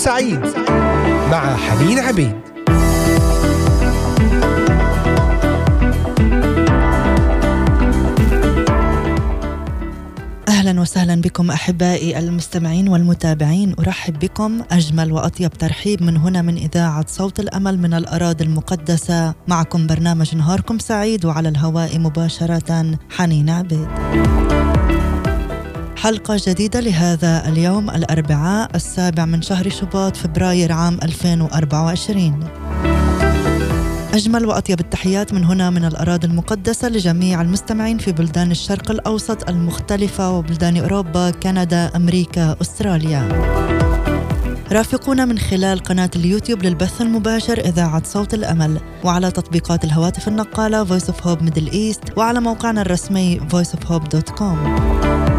سعيد مع حنين عبيد. أهلا وسهلا بكم أحبائي المستمعين والمتابعين. أرحب بكم أجمل وأطيب ترحيب من هنا من إذاعة صوت الأمل من الأراضي المقدسة. معكم برنامج نهاركم سعيد وعلى الهواء مباشرة حنين عبيد. حلقة جديدة لهذا اليوم الأربعاء السابع من شهر شباط فبراير عام 2024 أجمل وأطيب التحيات من هنا من الأراضي المقدسة لجميع المستمعين في بلدان الشرق الأوسط المختلفة وبلدان أوروبا، كندا، أمريكا، أستراليا. رافقونا من خلال قناة اليوتيوب للبث المباشر إذاعة صوت الأمل وعلى تطبيقات الهواتف النقالة Voice of Hope Middle East وعلى موقعنا الرسمي voiceofhope.com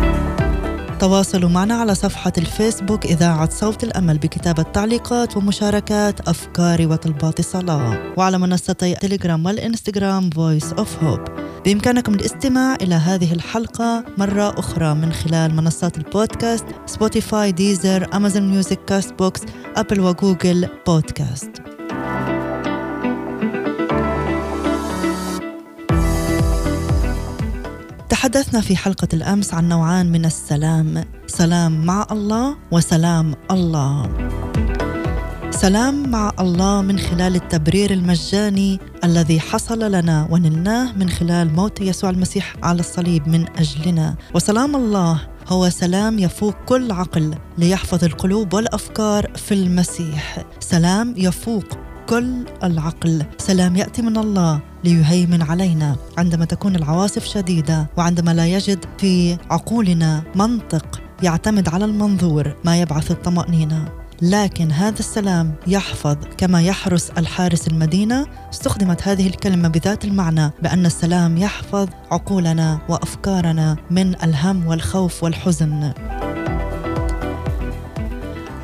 تواصلوا معنا على صفحة الفيسبوك إذاعة صوت الأمل بكتابة تعليقات ومشاركات أفكار وطلبات صلاة وعلى منصتي تليجرام والإنستغرام Voice of Hope. بإمكانكم الاستماع إلى هذه الحلقة مرة أخرى من خلال منصات ال podcast Spotify Deezer Amazon Music Castbox Apple و Google Podcast تحدثنا في حلقة الأمس عن نوعان من السلام. سلام مع الله وسلام الله. سلام مع الله من خلال التبرير المجاني الذي حصل لنا ونلناه من خلال موت يسوع المسيح على الصليب من أجلنا. وسلام الله هو سلام يفوق كل عقل ليحفظ القلوب والأفكار في المسيح. سلام يفوق كل العقل. سلام يأتي من الله ليهيمن علينا عندما تكون العواصف شديدة وعندما لا يجد في عقولنا منطق يعتمد على المنظور ما يبعث الطمأنينة. لكن هذا السلام يحفظ كما يحرس الحارس المدينة. استخدمت هذه الكلمة بذات المعنى بأن السلام يحفظ عقولنا وأفكارنا من الهم والخوف والحزن.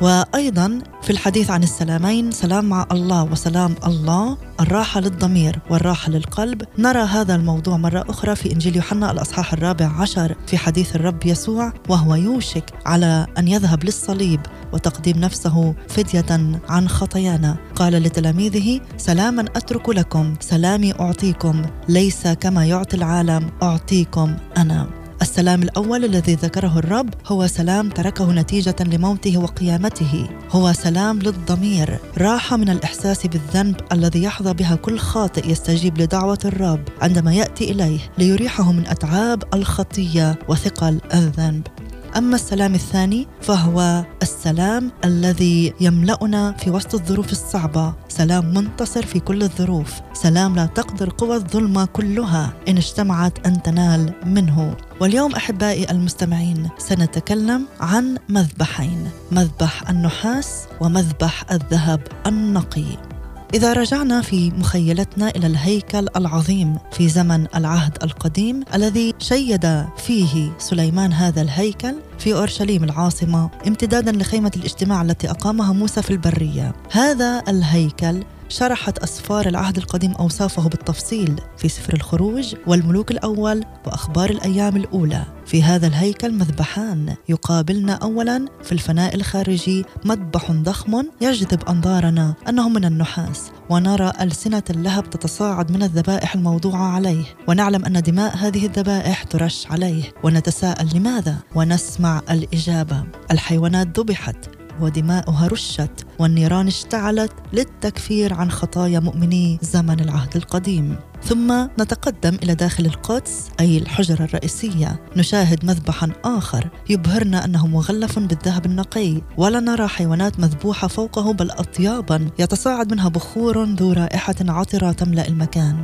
وأيضا في الحديث عن السلامين سلام مع الله وسلام الله الراحة للضمير والراحة للقلب. نرى هذا الموضوع مرة أخرى في إنجيل يوحنا الأصحاح الرابع عشر في حديث الرب يسوع وهو يوشك على أن يذهب للصليب وتقديم نفسه فدية عن خطايانا. قال لتلاميذه سلاما أترك لكم سلامي أعطيكم ليس كما يعطي العالم أعطيكم أنا. السلام الأول الذي ذكره الرب هو سلام تركه نتيجة لموته وقيامته. هو سلام للضمير. راحه من الإحساس بالذنب الذي يحظى بها كل خاطئ يستجيب لدعوة الرب عندما يأتي إليه ليريحه من أتعاب الخطية وثقل الذنب. أما السلام الثاني فهو السلام الذي يملأنا في وسط الظروف الصعبة. سلام منتصر في كل الظروف. سلام لا تقدر قوى الظلمه كلها. إن اجتمعت أن تنال منه. واليوم أحبائي المستمعين سنتكلم عن مذبحين. مذبح النحاس ومذبح الذهب النقي. إذا رجعنا في مخيلتنا إلى الهيكل العظيم في زمن العهد القديم الذي شيد فيه سليمان هذا الهيكل في أورشليم العاصمة امتدادا لخيمة الاجتماع التي أقامها موسى في البرية. هذا الهيكل شرحت أسفار العهد القديم أوصافه بالتفصيل في سفر الخروج والملوك الأول وأخبار الأيام الأولى. في هذا الهيكل مذبحان يقابلنا أولا في الفناء الخارجي مذبح ضخم يجذب أنظارنا أنه من النحاس ونرى ألسنة اللهب تتصاعد من الذبائح الموضوعة عليه. ونعلم أن دماء هذه الذبائح ترش عليه. ونتساءل لماذا؟ ونسمع الإجابة. الحيوانات ذبحت. ودماؤها رشت والنيران اشتعلت للتكفير عن خطايا مؤمني زمن العهد القديم. ثم نتقدم إلى داخل القدس أي الحجره الرئيسية. نشاهد مذبحا آخر يبهرنا أنه مغلف بالذهب النقي. ولا نرى حيوانات مذبوحة فوقه بل اطيابا يتصاعد منها بخور ذو رائحة عطرة تملأ المكان.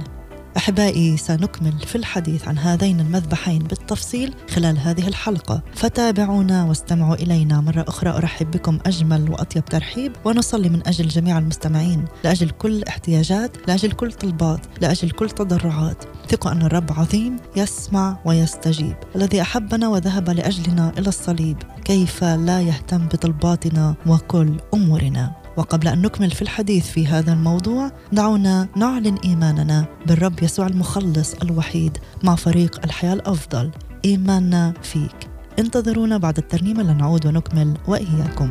أحبائي سنكمل في الحديث عن هذين المذبحين بالتفصيل خلال هذه الحلقة. فتابعونا واستمعوا إلينا مرة أخرى. أرحب بكم أجمل وأطيب ترحيب ونصلي من أجل جميع المستمعين. لأجل كل احتياجات لأجل كل طلبات لأجل كل تضرعات. ثقوا أن الرب عظيم يسمع ويستجيب. الذي أحبنا وذهب لأجلنا إلى الصليب كيف لا يهتم بطلباتنا وكل أمورنا. وقبل أن نكمل في الحديث في هذا الموضوع دعونا نعلن إيماننا بالرب يسوع المخلص الوحيد مع فريق الحياة الأفضل. إيماننا فيك. انتظرونا بعد الترنيمه لنعود ونكمل وإياكم.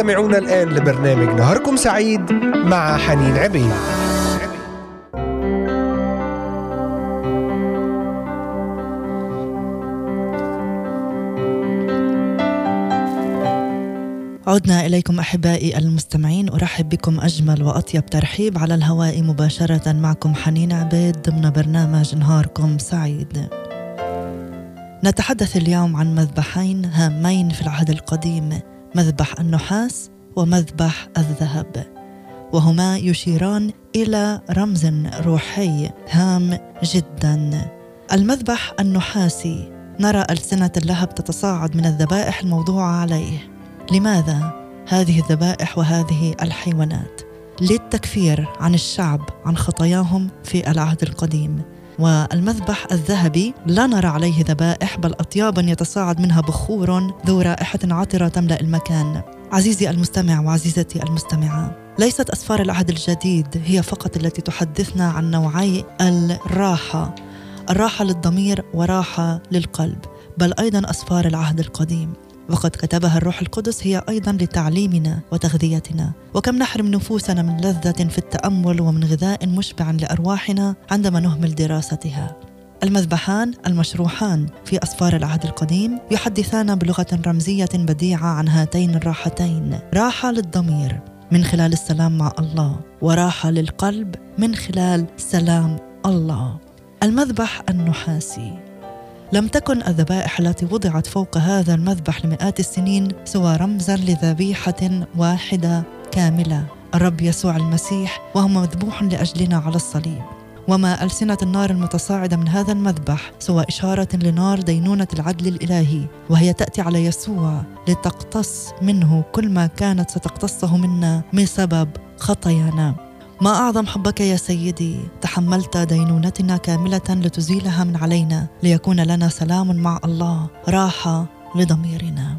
تستمعون الآن لبرنامج نهاركم سعيد مع حنين عبيد. عدنا إليكم أحبائي المستمعين أرحب بكم أجمل وأطيب ترحيب على الهواء مباشرة معكم حنين عبيد ضمن برنامج نهاركم سعيد. نتحدث اليوم عن مذبحين هامين في العهد القديم. مذبح النحاس ومذبح الذهب. وهما يشيران إلى رمز روحي هام جدا. المذبح النحاسي. نرى ألسنة اللهب تتصاعد من الذبائح الموضوعه عليه. لماذا هذه الذبائح وهذه الحيوانات؟ للتكفير عن الشعب عن خطاياهم في العهد القديم. والمذبح الذهبي لا نرى عليه ذبائح بل أطيابا يتصاعد منها بخور ذو رائحة عطرة تملأ المكان. عزيزي المستمع وعزيزتي المستمعة ليست أسفار العهد الجديد هي فقط التي تحدثنا عن نوعي الراحة. الراحة للضمير وراحة للقلب بل أيضا أسفار العهد القديم. وقد كتبها الروح القدس هي أيضا لتعليمنا وتغذيتنا. وكم نحرم نفوسنا من لذة في التأمل ومن غذاء مشبع لأرواحنا عندما نهمل دراستها. المذبحان المشروحان في اسفار العهد القديم يحدثان بلغة رمزية بديعة عن هاتين الراحتين راحة للضمير من خلال السلام مع الله وراحة للقلب من خلال سلام الله. المذبح النحاسي. لم تكن الذبائح التي وضعت فوق هذا المذبح لمئات السنين سوى رمزا لذبيحة واحدة كاملة. الرب يسوع المسيح وهو مذبوح لأجلنا على الصليب. وما ألسنة النار المتصاعدة من هذا المذبح سوى إشارة لنار دينونة العدل الإلهي وهي تأتي على يسوع لتقتص منه كل ما كانت ستقتصه منا بسبب خطايانا. ما أعظم حبك يا سيدي؟ تحملت دينونتنا كاملة لتزيلها من علينا ليكون لنا سلام مع الله راحة لضميرنا.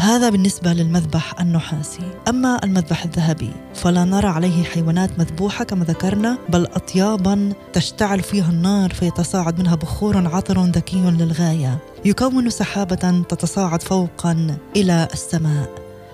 هذا بالنسبة للمذبح النحاسي. أما المذبح الذهبي فلا نرى عليه حيوانات مذبوحة كما ذكرنا بل أطيابا تشتعل فيها النار فيتصاعد منها بخور عطر ذكي للغاية. يكون سحابة تتصاعد فوقا إلى السماء.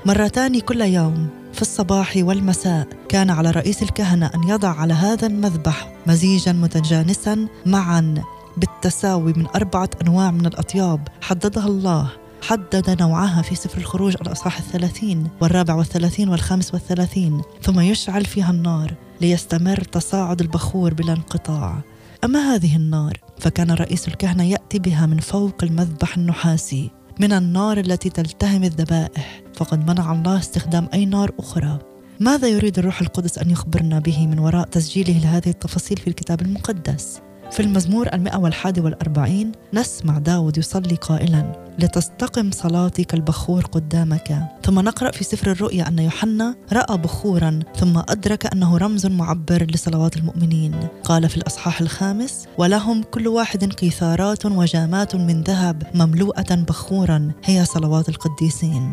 مرتان كل يوم في الصباح والمساء كان على رئيس الكهنة أن يضع على هذا المذبح مزيجا متجانسا معا بالتساوي من أربعة أنواع من الأطياب. حددها الله. حدد نوعها في سفر الخروج الأصحاح الثلاثين والرابع والثلاثين والخامس والثلاثين ثم يشعل فيها النار ليستمر تصاعد البخور بلا انقطاع. أما هذه النار فكان رئيس الكهنة يأتي بها من فوق المذبح النحاسي من النار التي تلتهم الذبائح. فقد منع الله استخدام أي نار أخرى. ماذا يريد الروح القدس أن يخبرنا به من وراء تسجيله لهذه التفاصيل في الكتاب المقدس؟ في المزمور المئة والحادي والأربعين نسمع داود يصلي قائلا لتستقم صلاتي كالبخور قدامك. ثم نقرأ في سفر الرؤيا أن يوحنا رأى بخورا ثم أدرك أنه رمز معبر لصلوات المؤمنين. قال في الأصحاح الخامس ولهم كل واحد قيثارات وجامات من ذهب مملوءة بخورا هي صلوات القديسين.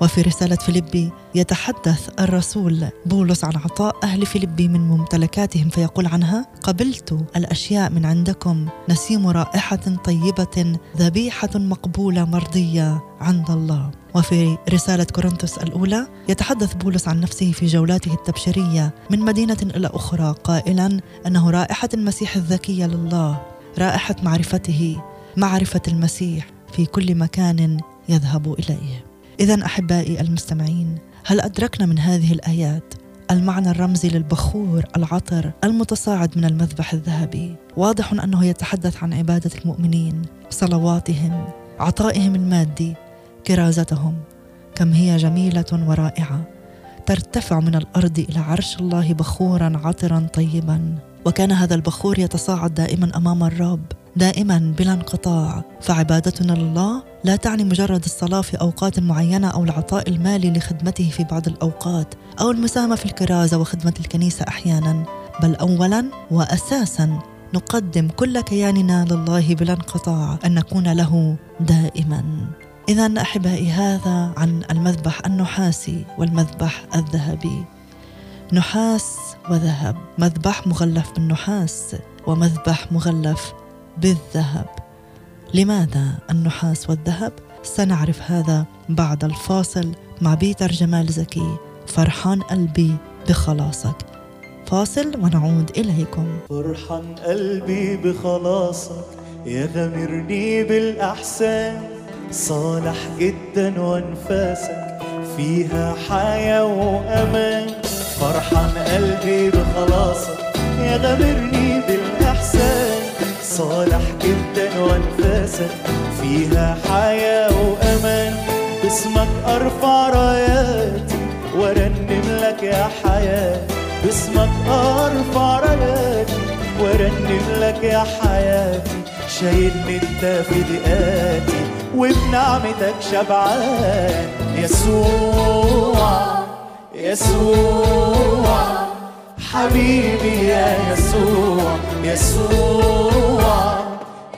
وفي رسالة فيليبي يتحدث الرسول بولس عن عطاء أهل فيليبي من ممتلكاتهم فيقول عنها قبلت الأشياء من عندكم نسيم رائحة طيبة ذبيحة مقبولة مرضية عند الله. وفي رسالة كورنثوس الأولى يتحدث بولس عن نفسه في جولاته التبشيرية من مدينة إلى أخرى قائلا أنه رائحة المسيح الذكية لله رائحة معرفته معرفة المسيح في كل مكان يذهب إليه. إذا أحبائي المستمعين هل أدركنا من هذه الآيات المعنى الرمزي للبخور العطر المتصاعد من المذبح الذهبي؟ واضح أنه يتحدث عن عبادة المؤمنين صلواتهم عطائهم المادي كرازتهم. كم هي جميلة ورائعة ترتفع من الأرض إلى عرش الله بخورا عطرا طيبا. وكان هذا البخور يتصاعد دائما أمام الرب. دائما بلا انقطاع. فعبادتنا لله لا تعني مجرد الصلاة في أوقات معينة أو العطاء المالي لخدمته في بعض الأوقات أو المساهمة في الكرازة وخدمة الكنيسة أحيانا. بل اولا واساسا نقدم كل كياننا لله بلا انقطاع أن نكون له دائما. اذا أحبائي هذا عن المذبح النحاسي والمذبح الذهبي. نحاس وذهب. مذبح مغلف بالنحاس ومذبح مغلف بالذهب. لماذا النحاس والذهب؟ سنعرف هذا بعد الفاصل مع بيتر جمال زكي فرحان قلبي بخلاصك. فاصل ونعود إليكم. فرحان قلبي بخلاصك يا غمرني بالأحسان. صالح جدا وانفاسك فيها حياة وأمان. فرحان قلبي بخلاصك يا بالأحسان صالح جدا وانفاسك فيها حياة وأمان. باسمك أرفع راياتي وأرنم لك يا حياة. باسمك أرفع راياتي وأرنم لك يا حياتي. شايلني أنت في دقاتي وبنعمتك شبعان. يسوع يسوع. حبيبي يا يسوع يسوع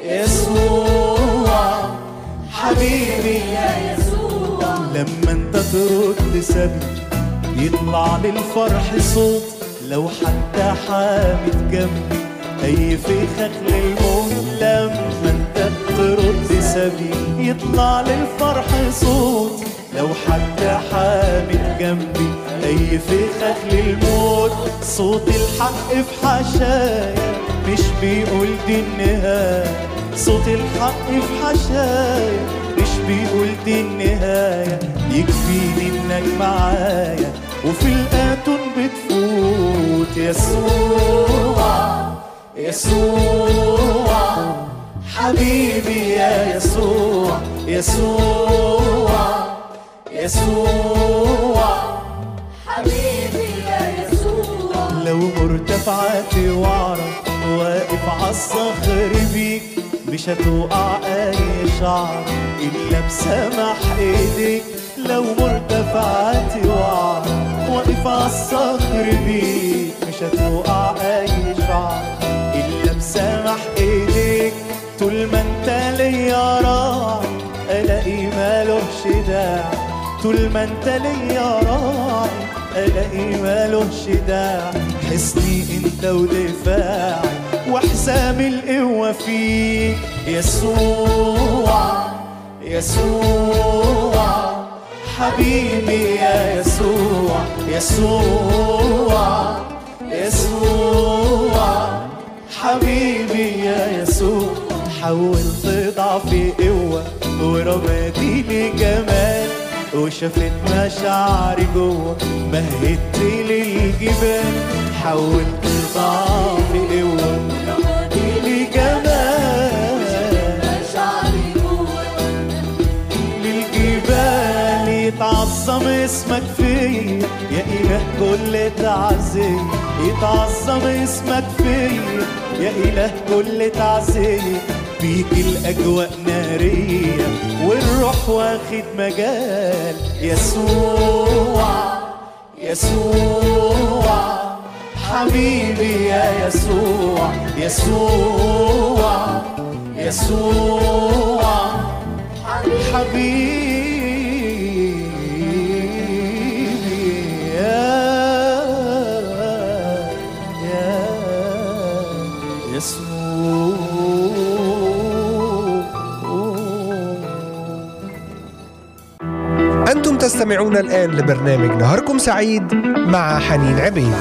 يسوع. حبيبي يا يسوع. لما انت ترد سبي يطلع للفرح صوت لو حتى حامد جنبي أي فخخ للموت لما انت ترد سبي يطلع للفرح صوت. لو حتى حامد جنبي أي فخخ للموت صوت الحق في حشايا مش بيقول دي النهاية. صوت الحق في حشايا مش بيقول دي النهاية. يكفيني انك معايا وفي الآتون بتفوت. يسوع يسوع حبيبي يا يسوع يسوع. يسوع. حبيبي يا يسوع. لو مرتفعات واعرف واقف عالصخر بيك مش هتوقع اي شعر إلا بسمح إيديك. لو مرتفعات واعرف واقف عالصخر بيك مش هتوقع اي شعر إلا بسمح إيديك. طول ما أنت ليا راعي طول ما انت ليا راعي الاقي مالوش داعي حسني أنت ودفاعي وحسام القوة فيك. يسوع يسوع حبيبي يا يسوع يسوع يسوع حبيبي يا يسوع. حولت ضعفي قوة ورماديني جمال وشافت مشاعري جوه مهدت للجبال حولت ضعفي قوة. يتعظم اسمك فيا. يا إله كل تعزية يتعظم اسمك فيا. يا إله كل تعزية. بيك الأجواء نارية والروح واخد مجال. يسوع يسوع حبيبي يا يسوع يسوع يسوع حبيبي. يسوع. تستمعون الآن لبرنامج نهاركم سعيد مع حنين عبيد.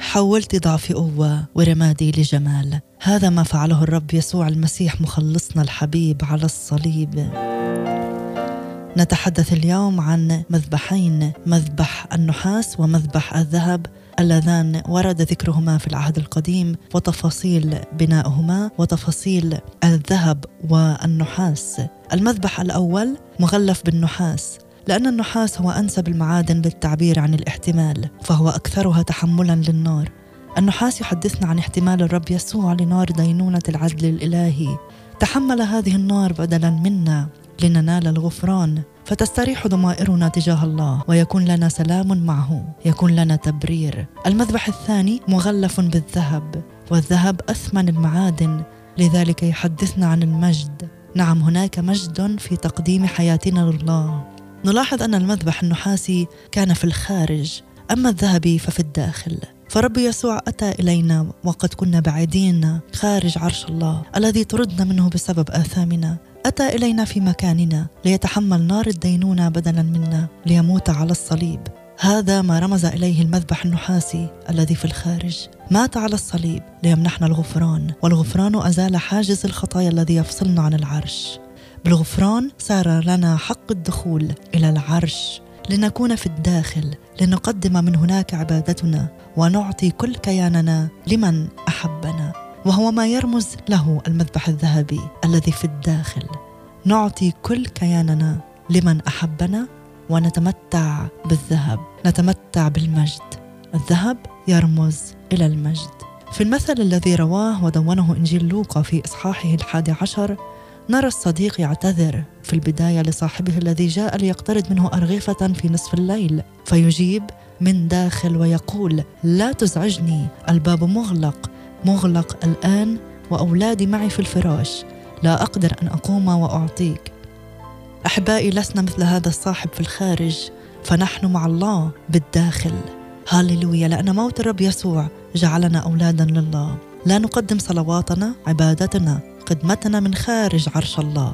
حولت ضعفي قوة ورمادي لجمال. هذا ما فعله الرب يسوع المسيح مخلصنا الحبيب على الصليب. نتحدث اليوم عن مذبحين مذبح النحاس ومذبح الذهب. اللذان ورد ذكرهما في العهد القديم وتفاصيل بنائهما وتفاصيل الذهب والنحاس. المذبح الأول مغلف بالنحاس لأن النحاس هو أنسب المعادن للتعبير عن الاحتمال فهو أكثرها تحملا للنار. النحاس يحدثنا عن احتمال الرب يسوع لنار دينونة العدل الإلهي. تحمل هذه النار بدلا منا لننال الغفران. فتستريح ضمائرنا تجاه الله ويكون لنا سلام معه. يكون لنا تبرير. المذبح الثاني مغلف بالذهب والذهب أثمن المعادن لذلك يحدثنا عن المجد. نعم هناك مجد في تقديم حياتنا لله. نلاحظ أن المذبح النحاسي كان في الخارج. أما الذهبي ففي الداخل. فرب يسوع أتى إلينا وقد كنا بعيدين خارج عرش الله الذي طردنا منه بسبب آثامنا. أتى إلينا في مكاننا ليتحمل نار الدينونة بدلا منا ليموت على الصليب. هذا ما رمز إليه المذبح النحاسي الذي في الخارج. مات على الصليب ليمنحنا الغفران والغفران أزال حاجز الخطايا الذي يفصلنا عن العرش. بالغفران صار لنا حق الدخول إلى العرش. لنكون في الداخل لنقدم من هناك عبادتنا ونعطي كل كياننا لمن أحبنا. وهو ما يرمز له المذبح الذهبي الذي في الداخل. نعطي كل كياننا لمن أحبنا ونتمتع بالذهب نتمتع بالمجد. الذهب يرمز إلى المجد. في المثل الذي رواه ودونه إنجيل لوقا في إصحاحه الحادي عشر نرى الصديق يعتذر في البداية لصاحبه الذي جاء ليقترض منه أرغفة في نصف الليل فيجيب من داخل ويقول لا تزعجني الباب مغلق مغلق الآن وأولادي معي في الفراش. لا أقدر أن أقوم وأعطيك. أحبائي لسنا مثل هذا الصاحب في الخارج فنحن مع الله بالداخل. هاليلويا لأن موت الرب يسوع جعلنا أولادا لله. لا نقدم صلواتنا عبادتنا خدمتنا من خارج عرش الله.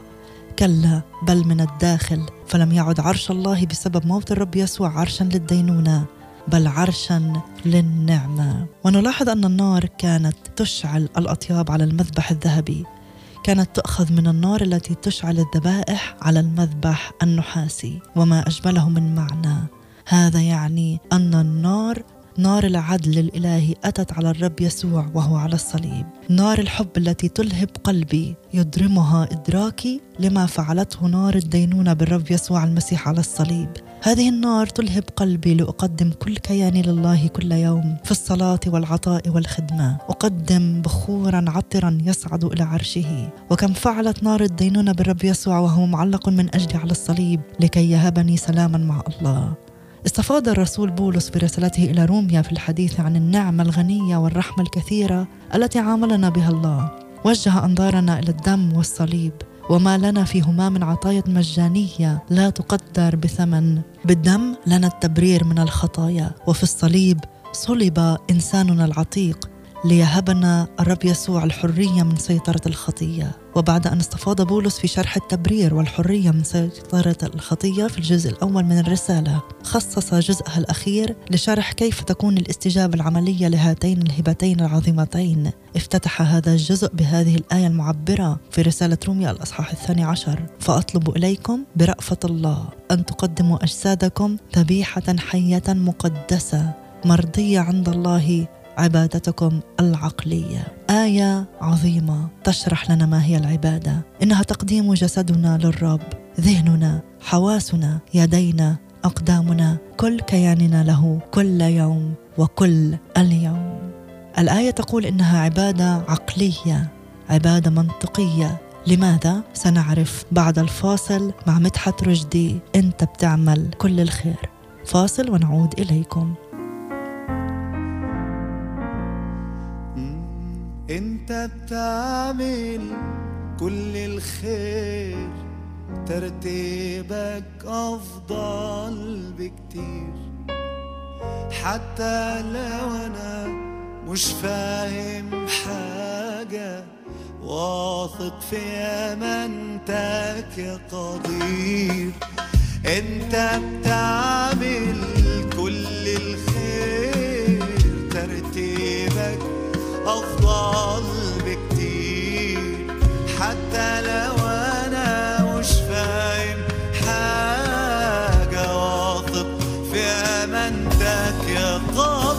كلا بل من الداخل. فلم يعد عرش الله بسبب موت الرب يسوع عرشا للدينونة. بل عرشا للنعمة. ونلاحظ أن النار كانت تشعل الأطياب على المذبح الذهبي. كانت تؤخذ من النار التي تشعل الذبائح على المذبح النحاسي وما أجمله من معنى. هذا يعني أن النار نار العدل الإلهي أتت على الرب يسوع وهو على الصليب. نار الحب التي تلهب قلبي يضرمها إدراكي لما فعلته نار الدينونة بالرب يسوع المسيح على الصليب. هذه النار تلهب قلبي لأقدم كل كياني لله كل يوم في الصلاة والعطاء والخدمة. أقدم بخورا عطرا يصعد إلى عرشه. وكم فعلت نار الدينونة بالرب يسوع وهو معلق من أجلي على الصليب لكي يهبني سلاما مع الله. استفاض الرسول بولس برسالته إلى روميا في الحديث عن النعمة الغنية والرحمة الكثيرة التي عاملنا بها الله. وجه أنظارنا إلى الدم والصليب وما لنا فيهما من عطايا مجانية لا تقدر بثمن. بالدم لنا التبرير من الخطايا وفي الصليب صلب إنساننا العتيق. ليهبنا الرب يسوع الحرية من سيطرة الخطية. وبعد أن استفاض بولس في شرح التبرير والحرية من سيطرة الخطية في الجزء الأول من الرسالة خصص جزءها الأخير لشرح كيف تكون الاستجابة العملية لهاتين الهبتين العظيمتين. افتتح هذا الجزء بهذه الآية المعبرة في رسالة روميا الأصحاح الثاني عشر. فأطلب إليكم برأفة الله أن تقدموا أجسادكم ذبيحة حية مقدسة مرضية عند الله عبادتكم العقلية. آية عظيمة تشرح لنا ما هي العبادة. إنها تقديم جسدنا للرب ذهننا حواسنا يدينا أقدامنا كل كياننا له كل يوم وكل اليوم. الآية تقول إنها عبادة عقلية عبادة منطقية. لماذا؟ سنعرف بعد الفاصل مع مدحت رشدي. أنت بتعمل كل الخير. فاصل ونعود إليكم. انت بتعمل كل الخير ترتيبك أفضل بكتير. حتى لو أنا مش فاهم حاجة واثق في أمانتك يا قدير. انت بتعمل كل الخير ترتيبك أفضل بكتير. حتى لو أنا مش فاهم حاجة واثق في أمانتك يا قدير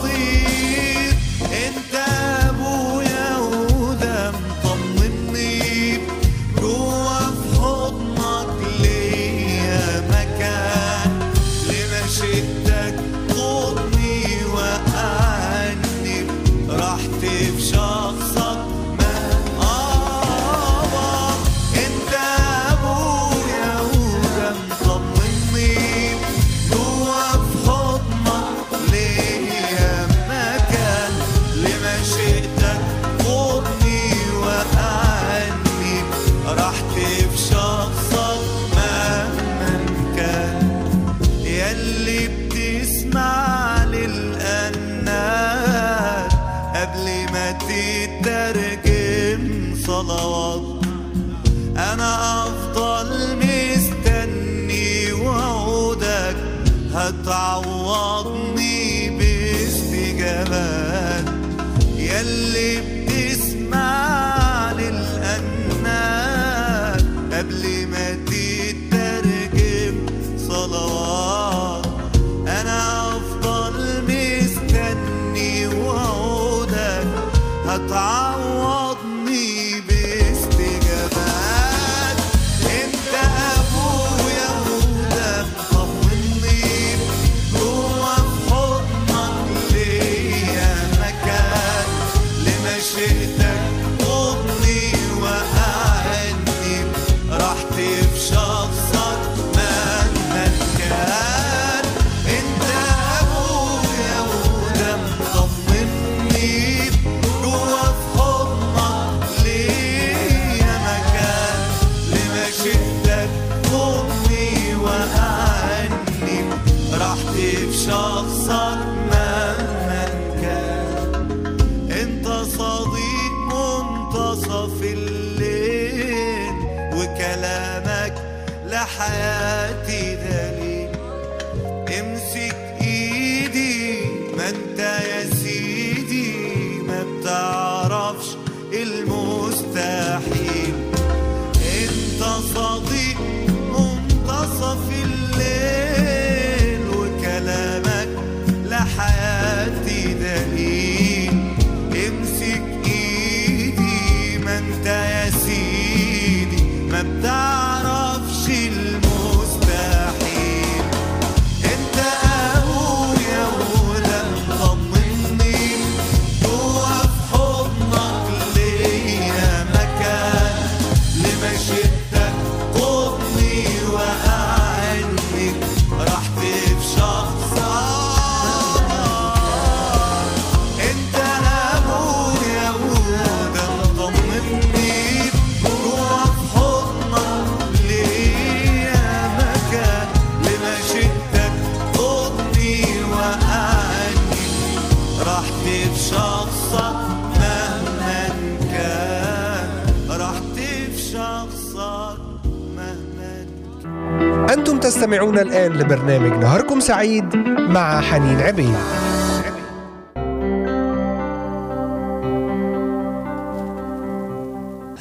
الآن لبرنامج نهاركم سعيد مع حنين عبيد.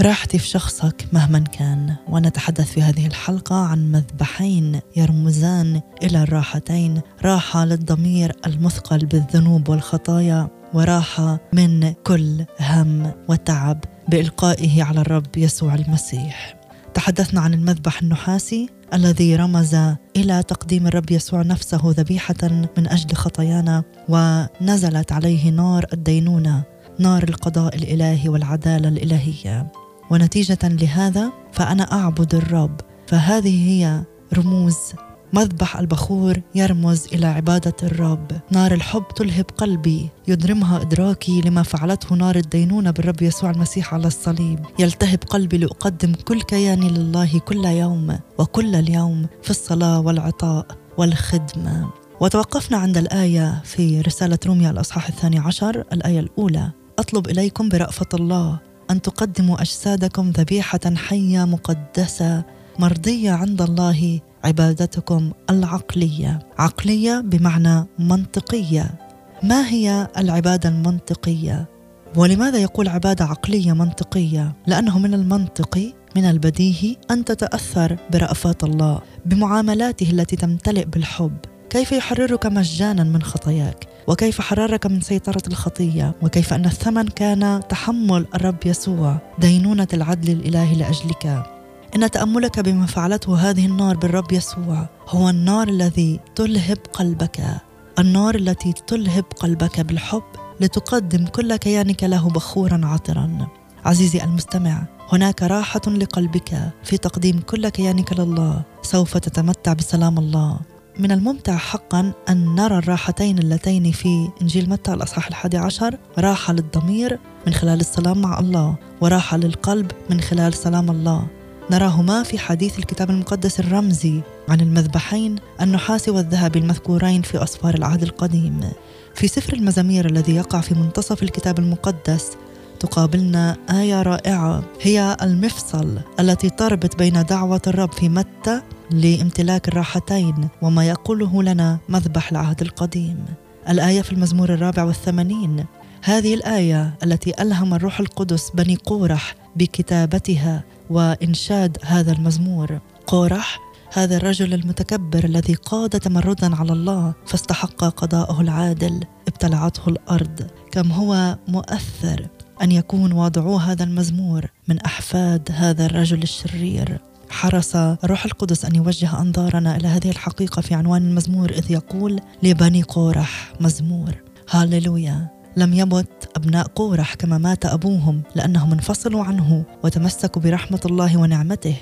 راحتي في شخصك مهما كان ونتحدث في هذه الحلقة عن مذبحين يرمزان إلى الراحتين راحة للضمير المثقل بالذنوب والخطايا وراحة من كل هم وتعب بإلقائه على الرب يسوع المسيح. تحدثنا عن المذبح النحاسي الذي رمز إلى تقديم الرب يسوع نفسه ذبيحة من أجل خطايانا ونزلت عليه نار الدينونة نار القضاء الإلهي والعدالة الإلهية. ونتيجة لهذا فأنا أعبد الرب. فهذه هي رموز مذبح البخور يرمز إلى عبادة الرب. نار الحب تلهب قلبي. يضرمها إدراكي لما فعلته نار الدينونة بالرب يسوع المسيح على الصليب. يلتهب قلبي لأقدم كل كياني لله كل يوم وكل اليوم في الصلاة والعطاء والخدمة. وتوقفنا عند الآية في رسالة روميا الأصحاح الثاني عشر الآية الأولى. أطلب إليكم برأفة الله أن تقدموا أجسادكم ذبيحة حية مقدسة مرضية عند الله عبادتكم العقلية. عقلية بمعنى منطقية. ما هي العبادة المنطقية؟ ولماذا يقول عبادة عقلية منطقية؟ لأنه من المنطقي من البديهي أن تتأثر برأفات الله بمعاملاته التي تمتلئ بالحب. كيف يحررك مجانا من خطاياك؟ وكيف حررك من سيطرة الخطية؟ وكيف أن الثمن كان تحمل الرب يسوع دينونة العدل الإلهي لأجلك؟ إن تأملك بما فعلته هذه النار بالرب يسوع هو النار الذي تلهب قلبك. النار التي تلهب قلبك بالحب لتقدم كل كيانك له بخورا عطرا. عزيزي المستمع هناك راحة لقلبك في تقديم كل كيانك لله. سوف تتمتع بسلام الله. من الممتع حقا أن نرى الراحتين اللتين في إنجيل متى الأصحاح الحادي عشر. راحة للضمير من خلال السلام مع الله وراحة للقلب من خلال سلام الله. نراهما في حديث الكتاب المقدس الرمزي عن المذبحين النحاس والذهب المذكورين في أسفار العهد القديم. في سفر المزامير الذي يقع في منتصف الكتاب المقدس تقابلنا آية رائعة هي المفصل التي تربط بين دعوة الرب في متى لامتلاك الراحتين وما يقوله لنا مذبح العهد القديم. الآية في المزمور الرابع والثمانين هذه الآية التي ألهم الروح القدس بني قورح بكتابتها وإنشاد هذا المزمور. قورح هذا الرجل المتكبر الذي قاد تمردا على الله فاستحق قضاءه العادل ابتلعته الأرض. كم هو مؤثر أن يكون واضعو هذا المزمور من أحفاد هذا الرجل الشرير. حرص الروح القدس أن يوجه أنظارنا إلى هذه الحقيقة في عنوان المزمور إذ يقول لبني قورح مزمور. هاللويا لم يمت أبناء قورح كما مات أبوهم لأنهم انفصلوا عنه وتمسكوا برحمة الله ونعمته.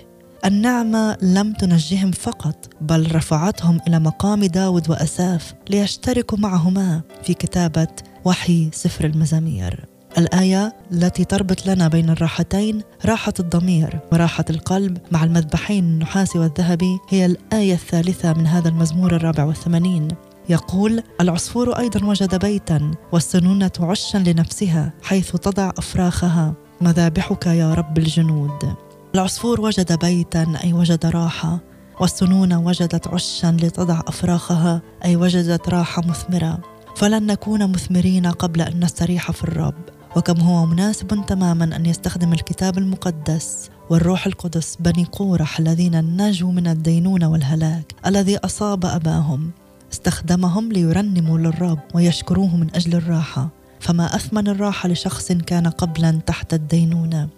النعمة لم تنجهم فقط بل رفعتهم إلى مقام داود وأساف ليشتركوا معهما في كتابة وحي سفر المزامير. الآية التي تربط لنا بين الراحتين راحة الضمير وراحة القلب مع المذبحين النحاسي والذهبي هي الآية الثالثة من هذا المزمور الرابع والثمانين. يقول العصفور أيضا وجد بيتا والسنونة عشا لنفسها حيث تضع أفراخها. مذابحك يا رب الجنود. العصفور وجد بيتا أي وجد راحة. والسنونة وجدت عشا لتضع أفراخها أي وجدت راحة مثمرة. فلن نكون مثمرين قبل أن نستريح في الرب. وكم هو مناسب تماما أن يستخدم الكتاب المقدس والروح القدس بني قورح الذين نجوا من الدينونة والهلاك الذي أصاب أباهم. استخدمهم ليرنموا للرب ويشكروه من أجل الراحة فما أثمن الراحة لشخص كان قبلا تحت الدينونة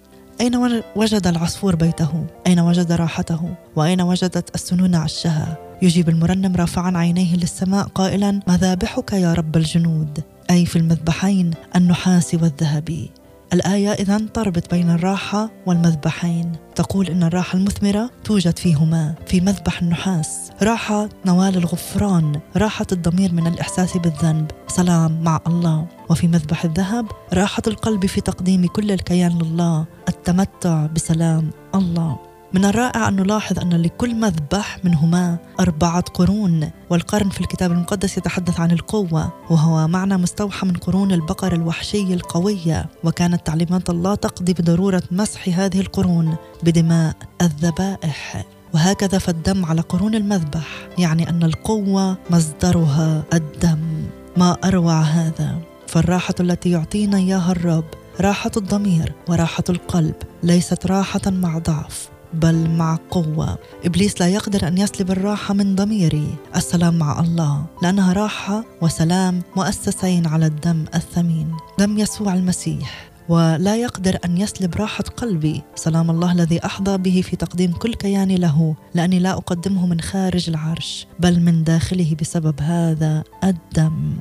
أين وجد العصفور بيته؟ أين وجد راحته؟ وأين وجدت السنون عشها؟ يجيب المرنم رافعا عينيه للسماء قائلا مذابحك يا رب الجنود أي في المذبحين النحاس والذهبي الآية إذا تربط بين الراحة والمذبحين. تقول إن الراحة المثمرة توجد فيهما في مذبح النحاس. راحة نوال الغفران راحة الضمير من الإحساس بالذنب. سلام مع الله. وفي مذبح الذهب راحة القلب في تقديم كل الكيان لله. التمتع بسلام الله. من الرائع أن نلاحظ أن لكل مذبح منهما أربعة قرون والقرن في الكتاب المقدس يتحدث عن القوة وهو معنى مستوحى من قرون البقر الوحشي القوية وكانت تعليمات الله تقضي بضرورة مسح هذه القرون بدماء الذبائح. وهكذا فالدم على قرون المذبح يعني أن القوة مصدرها الدم. ما أروع هذا؟ فالراحة التي يعطينا إياها الرب راحة الضمير وراحة القلب ليست راحة مع ضعف. بل مع قوة. إبليس لا يقدر أن يسلب الراحة من ضميري. السلام مع الله. لأنها راحة وسلام مؤسسين على الدم الثمين. دم يسوع المسيح. ولا يقدر أن يسلب راحة قلبي. سلام الله الذي أحظى به في تقديم كل كياني له. لأني لا أقدمه من خارج العرش بل من داخله بسبب هذا الدم.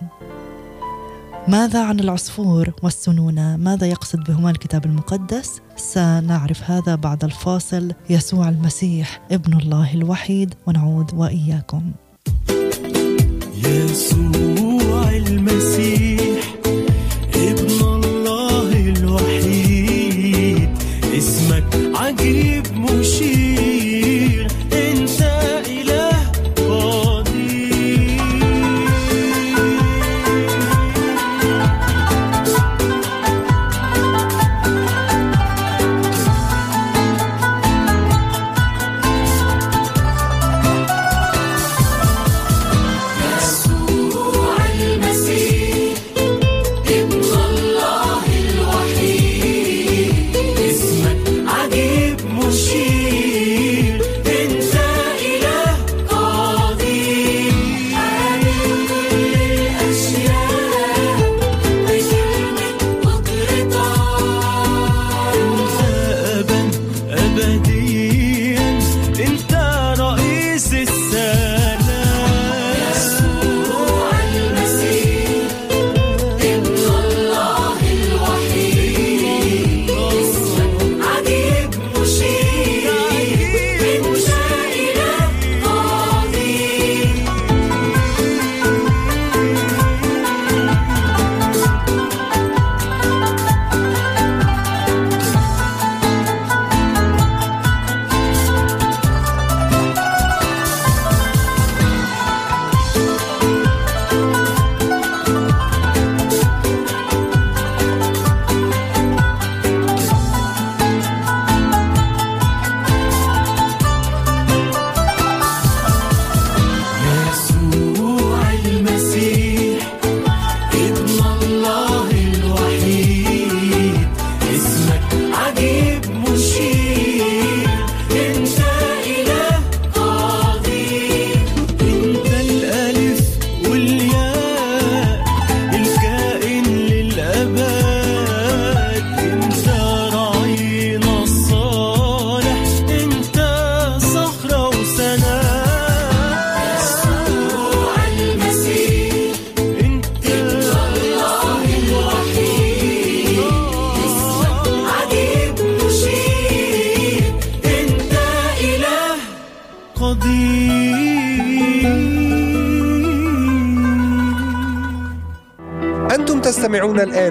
ماذا عن العصفور والسنونة؟ ماذا يقصد بهما الكتاب المقدس؟ سنعرف هذا بعد الفاصل يسوع المسيح ابن الله الوحيد ونعود وإياكم يسوع المسيح ابن الله الوحيد اسمك عجيب مشير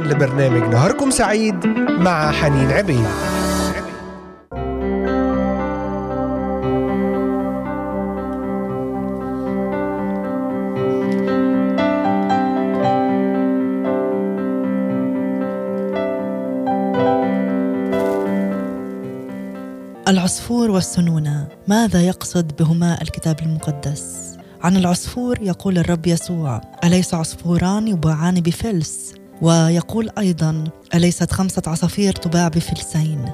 لبرنامج نهاركم سعيد مع حنين عبيد العصفور والسنونة ماذا يقصد بهما الكتاب المقدس؟ عن العصفور يقول الرب يسوع أليس عصفوران يباعان بفلس؟ ويقول أيضا أليست خمسة عصافير تباع بفلسين؟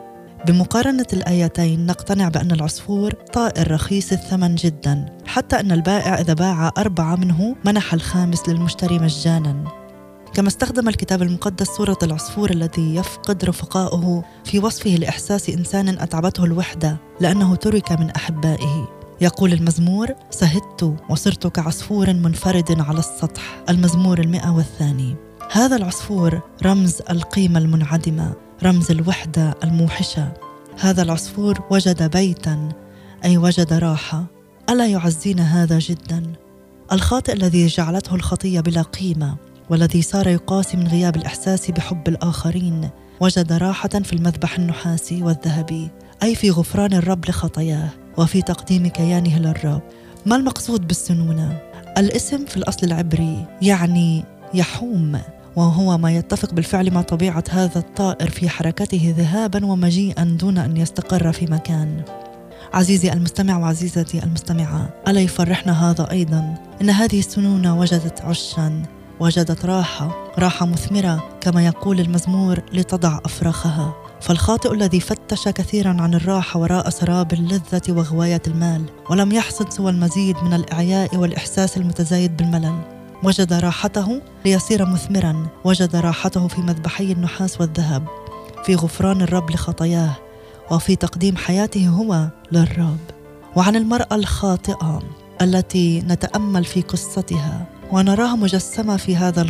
بمقارنة الآيتين نقتنع بأن العصفور طائر رخيص الثمن جدا حتى أن البائع إذا باع أربعة منه منح الخامس للمشتري مجانا. كما استخدم الكتاب المقدس صورة العصفور الذي يفقد رفقائه في وصفه لإحساس إنسان أتعبته الوحدة لأنه ترك من أحبائه. يقول المزمور سهدت وصرت كعصفور منفرد على السطح المزمور المئة والثاني. هذا العصفور رمز القيمة المنعدمة رمز الوحدة الموحشة. هذا العصفور وجد بيتا أي وجد راحة. ألا يعزينا هذا جدا؟ الخاطئ الذي جعلته الخطية بلا قيمة والذي صار يقاسي من غياب الإحساس بحب الآخرين وجد راحة في المذبح النحاسي والذهبي أي في غفران الرب لخطاياه وفي تقديم كيانه للرب. ما المقصود بالسنونة؟ الاسم في الأصل العبري يعني يحوم. وهو ما يتفق بالفعل مع طبيعة هذا الطائر في حركته ذهابا ومجيئا دون أن يستقر في مكان. عزيزي المستمع وعزيزتي المستمعة ألا يفرحنا هذا أيضا؟ إن هذه السنونة وجدت عشا وجدت راحة راحة مثمرة كما يقول المزمور لتضع أفراخها. فالخاطئ الذي فتش كثيرا عن الراحة وراء سراب اللذة وغواية المال ولم يحصد سوى المزيد من الإعياء والإحساس المتزايد بالملل. وجد راحته ليصير مثمرا. وجد راحته في مذبحي النحاس والذهب في غفران الرب لخطاياه وفي تقديم حياته هو للرب. وعن المرأة الخاطئة التي نتأمل في قصتها ونراها مجسمة في هذا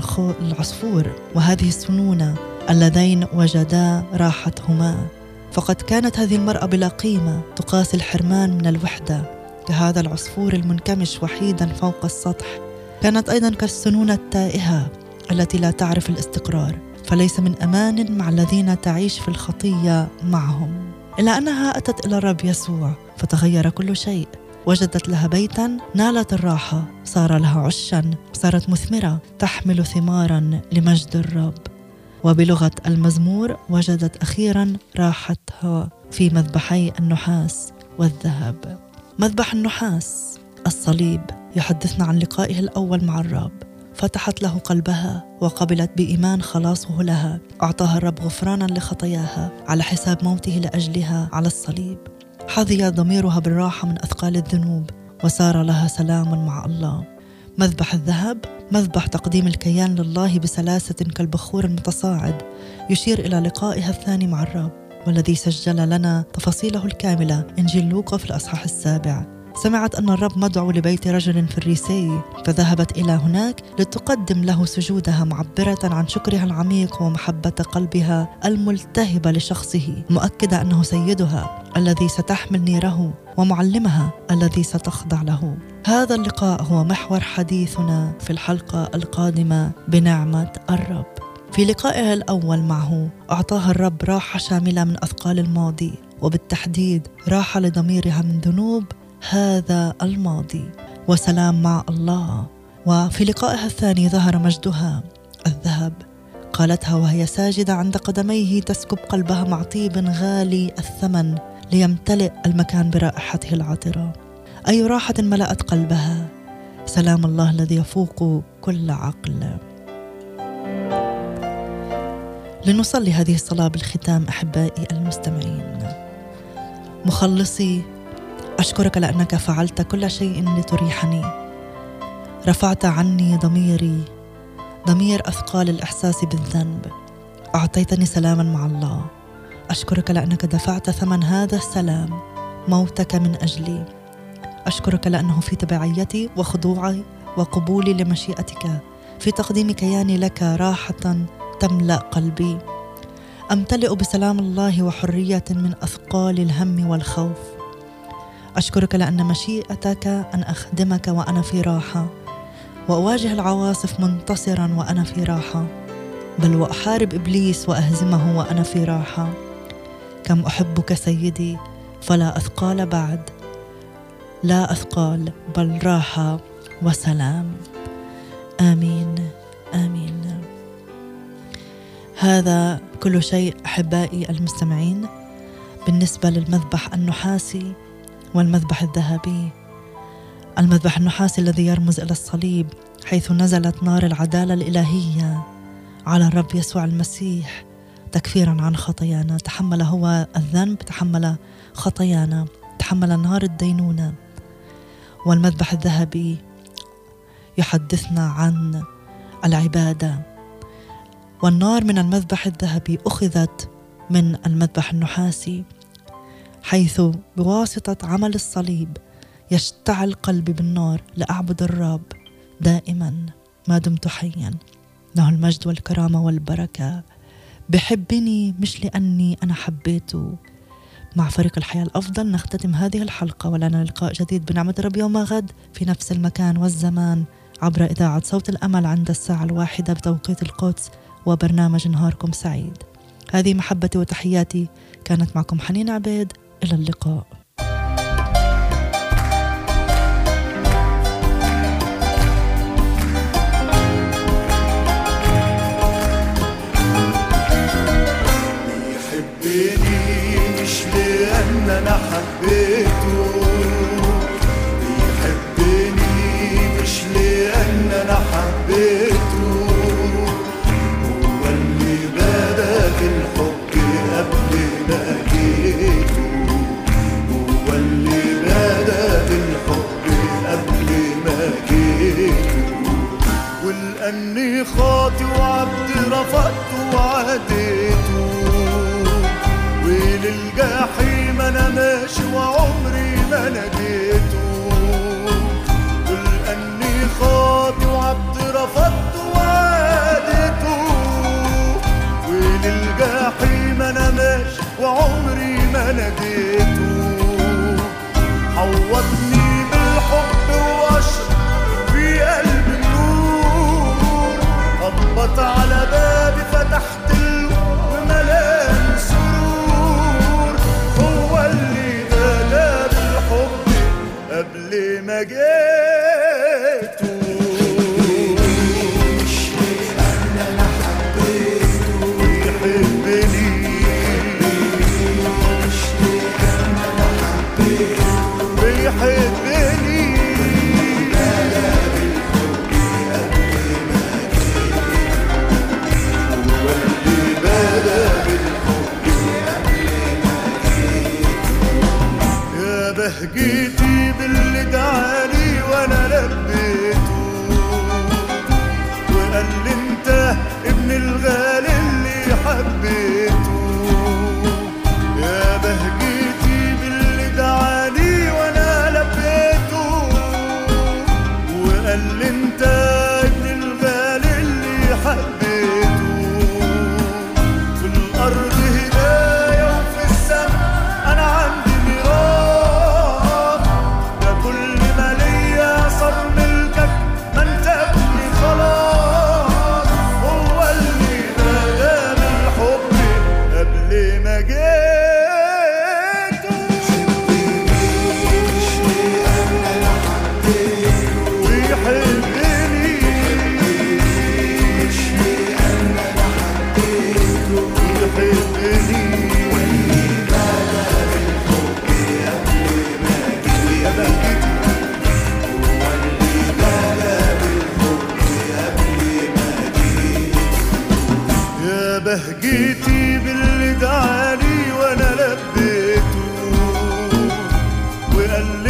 العصفور وهذه السنونة اللذين وجدا راحتهما. فقد كانت هذه المرأة بلا قيمة تقاسي الحرمان من الوحدة كهذا العصفور المنكمش وحيدا فوق السطح. كانت أيضا كالسنونة التائهة التي لا تعرف الاستقرار فليس من أمان مع الذين تعيش في الخطية معهم. إلا أنها أتت إلى الرب يسوع فتغير كل شيء. وجدت لها بيتا نالت الراحة صار لها عشا صارت مثمرة تحمل ثمارا لمجد الرب. وبلغة المزمور وجدت أخيرا راحتها في مذبحي النحاس والذهب. مذبح النحاس. الصليب يحدثنا عن لقائه الأول مع الرب. فتحت له قلبها وقبلت بإيمان خلاصه لها. أعطاها الرب غفرانا لخطاياها على حساب موته لأجلها على الصليب. حظي ضميرها بالراحة من أثقال الذنوب وصار لها سلام مع الله. مذبح الذهب مذبح تقديم الكيان لله بسلاسة كالبخور المتصاعد. يشير إلى لقائها الثاني مع الرب والذي سجل لنا تفاصيله الكاملة إنجيل لوقا في الأصحاح السابع. سمعت أن الرب مدعو لبيت رجل فريسي فذهبت إلى هناك لتقدم له سجودها معبرة عن شكرها العميق ومحبة قلبها الملتهبة لشخصه مؤكدة أنه سيدها الذي ستحمل نيره ومعلمها الذي ستخضع له. هذا اللقاء هو محور حديثنا في الحلقة القادمة بنعمة الرب. في لقائها الأول معه أعطاها الرب راحة شاملة من أثقال الماضي وبالتحديد راحة لضميرها من ذنوب هذا الماضي. وسلام مع الله. وفي لقائها الثاني ظهر مجدها. الذهب. قالتها وهي ساجدة عند قدميه تسكب قلبها مع طيب غالي الثمن ليمتلئ المكان برائحته العطرة. أي راحة ملأت قلبها. سلام الله الذي يفوق كل عقل. لنصلي هذه الصلاة بالختام أحبائي المستمعين. مخلصي أشكرك لأنك فعلت كل شيء لتريحني. رفعت عني ضميري ضمير أثقال الإحساس بالذنب. أعطيتني سلاما مع الله. أشكرك لأنك دفعت ثمن هذا السلام موتك من أجلي. أشكرك لأنه في تبعيتي وخضوعي وقبولي لمشيئتك. في تقديم كياني لك راحة تملأ قلبي. أمتلئ بسلام الله وحرية من أثقال الهم والخوف. أشكرك لأن مشيئتك أن أخدمك وأنا في راحة. وأواجه العواصف منتصرا وأنا في راحة. بل وأحارب إبليس وأهزمه وأنا في راحة. كم أحبك سيدي فلا أثقال بعد. لا أثقال بل راحة وسلام. آمين آمين. هذا كل شيء أحبائي المستمعين. بالنسبة للمذبح النحاسي والمذبح الذهبي. المذبح النحاسي الذي يرمز إلى الصليب حيث نزلت نار العدالة الإلهية على الرب يسوع المسيح. تكفيرا عن خطايانا. تحمل هو الذنب تحمل خطايانا. تحمل نار الدينونة. والمذبح الذهبي يحدثنا عن العبادة. والنار من المذبح الذهبي أخذت من المذبح النحاسي. حيث بواسطة عمل الصليب يشتعل قلبي بالنار لأعبد الرب دائما ما دمت حيا. له المجد والكرامة والبركة. بحبني مش لأني أنا حبيته. مع فريق الحياة الأفضل نختتم هذه الحلقة ولنا لقاء جديد بنعمة رب يوم غد في نفس المكان والزمان عبر إذاعة صوت الأمل عند الساعة الواحدة بتوقيت القدس وبرنامج نهاركم سعيد. هذه محبتي وتحياتي. كانت معكم حنين عبيد. إلى اللقاء. بيحبني مش لأن أنا ويحبني لقيتي باللي دعالي وأنا لبيته وقال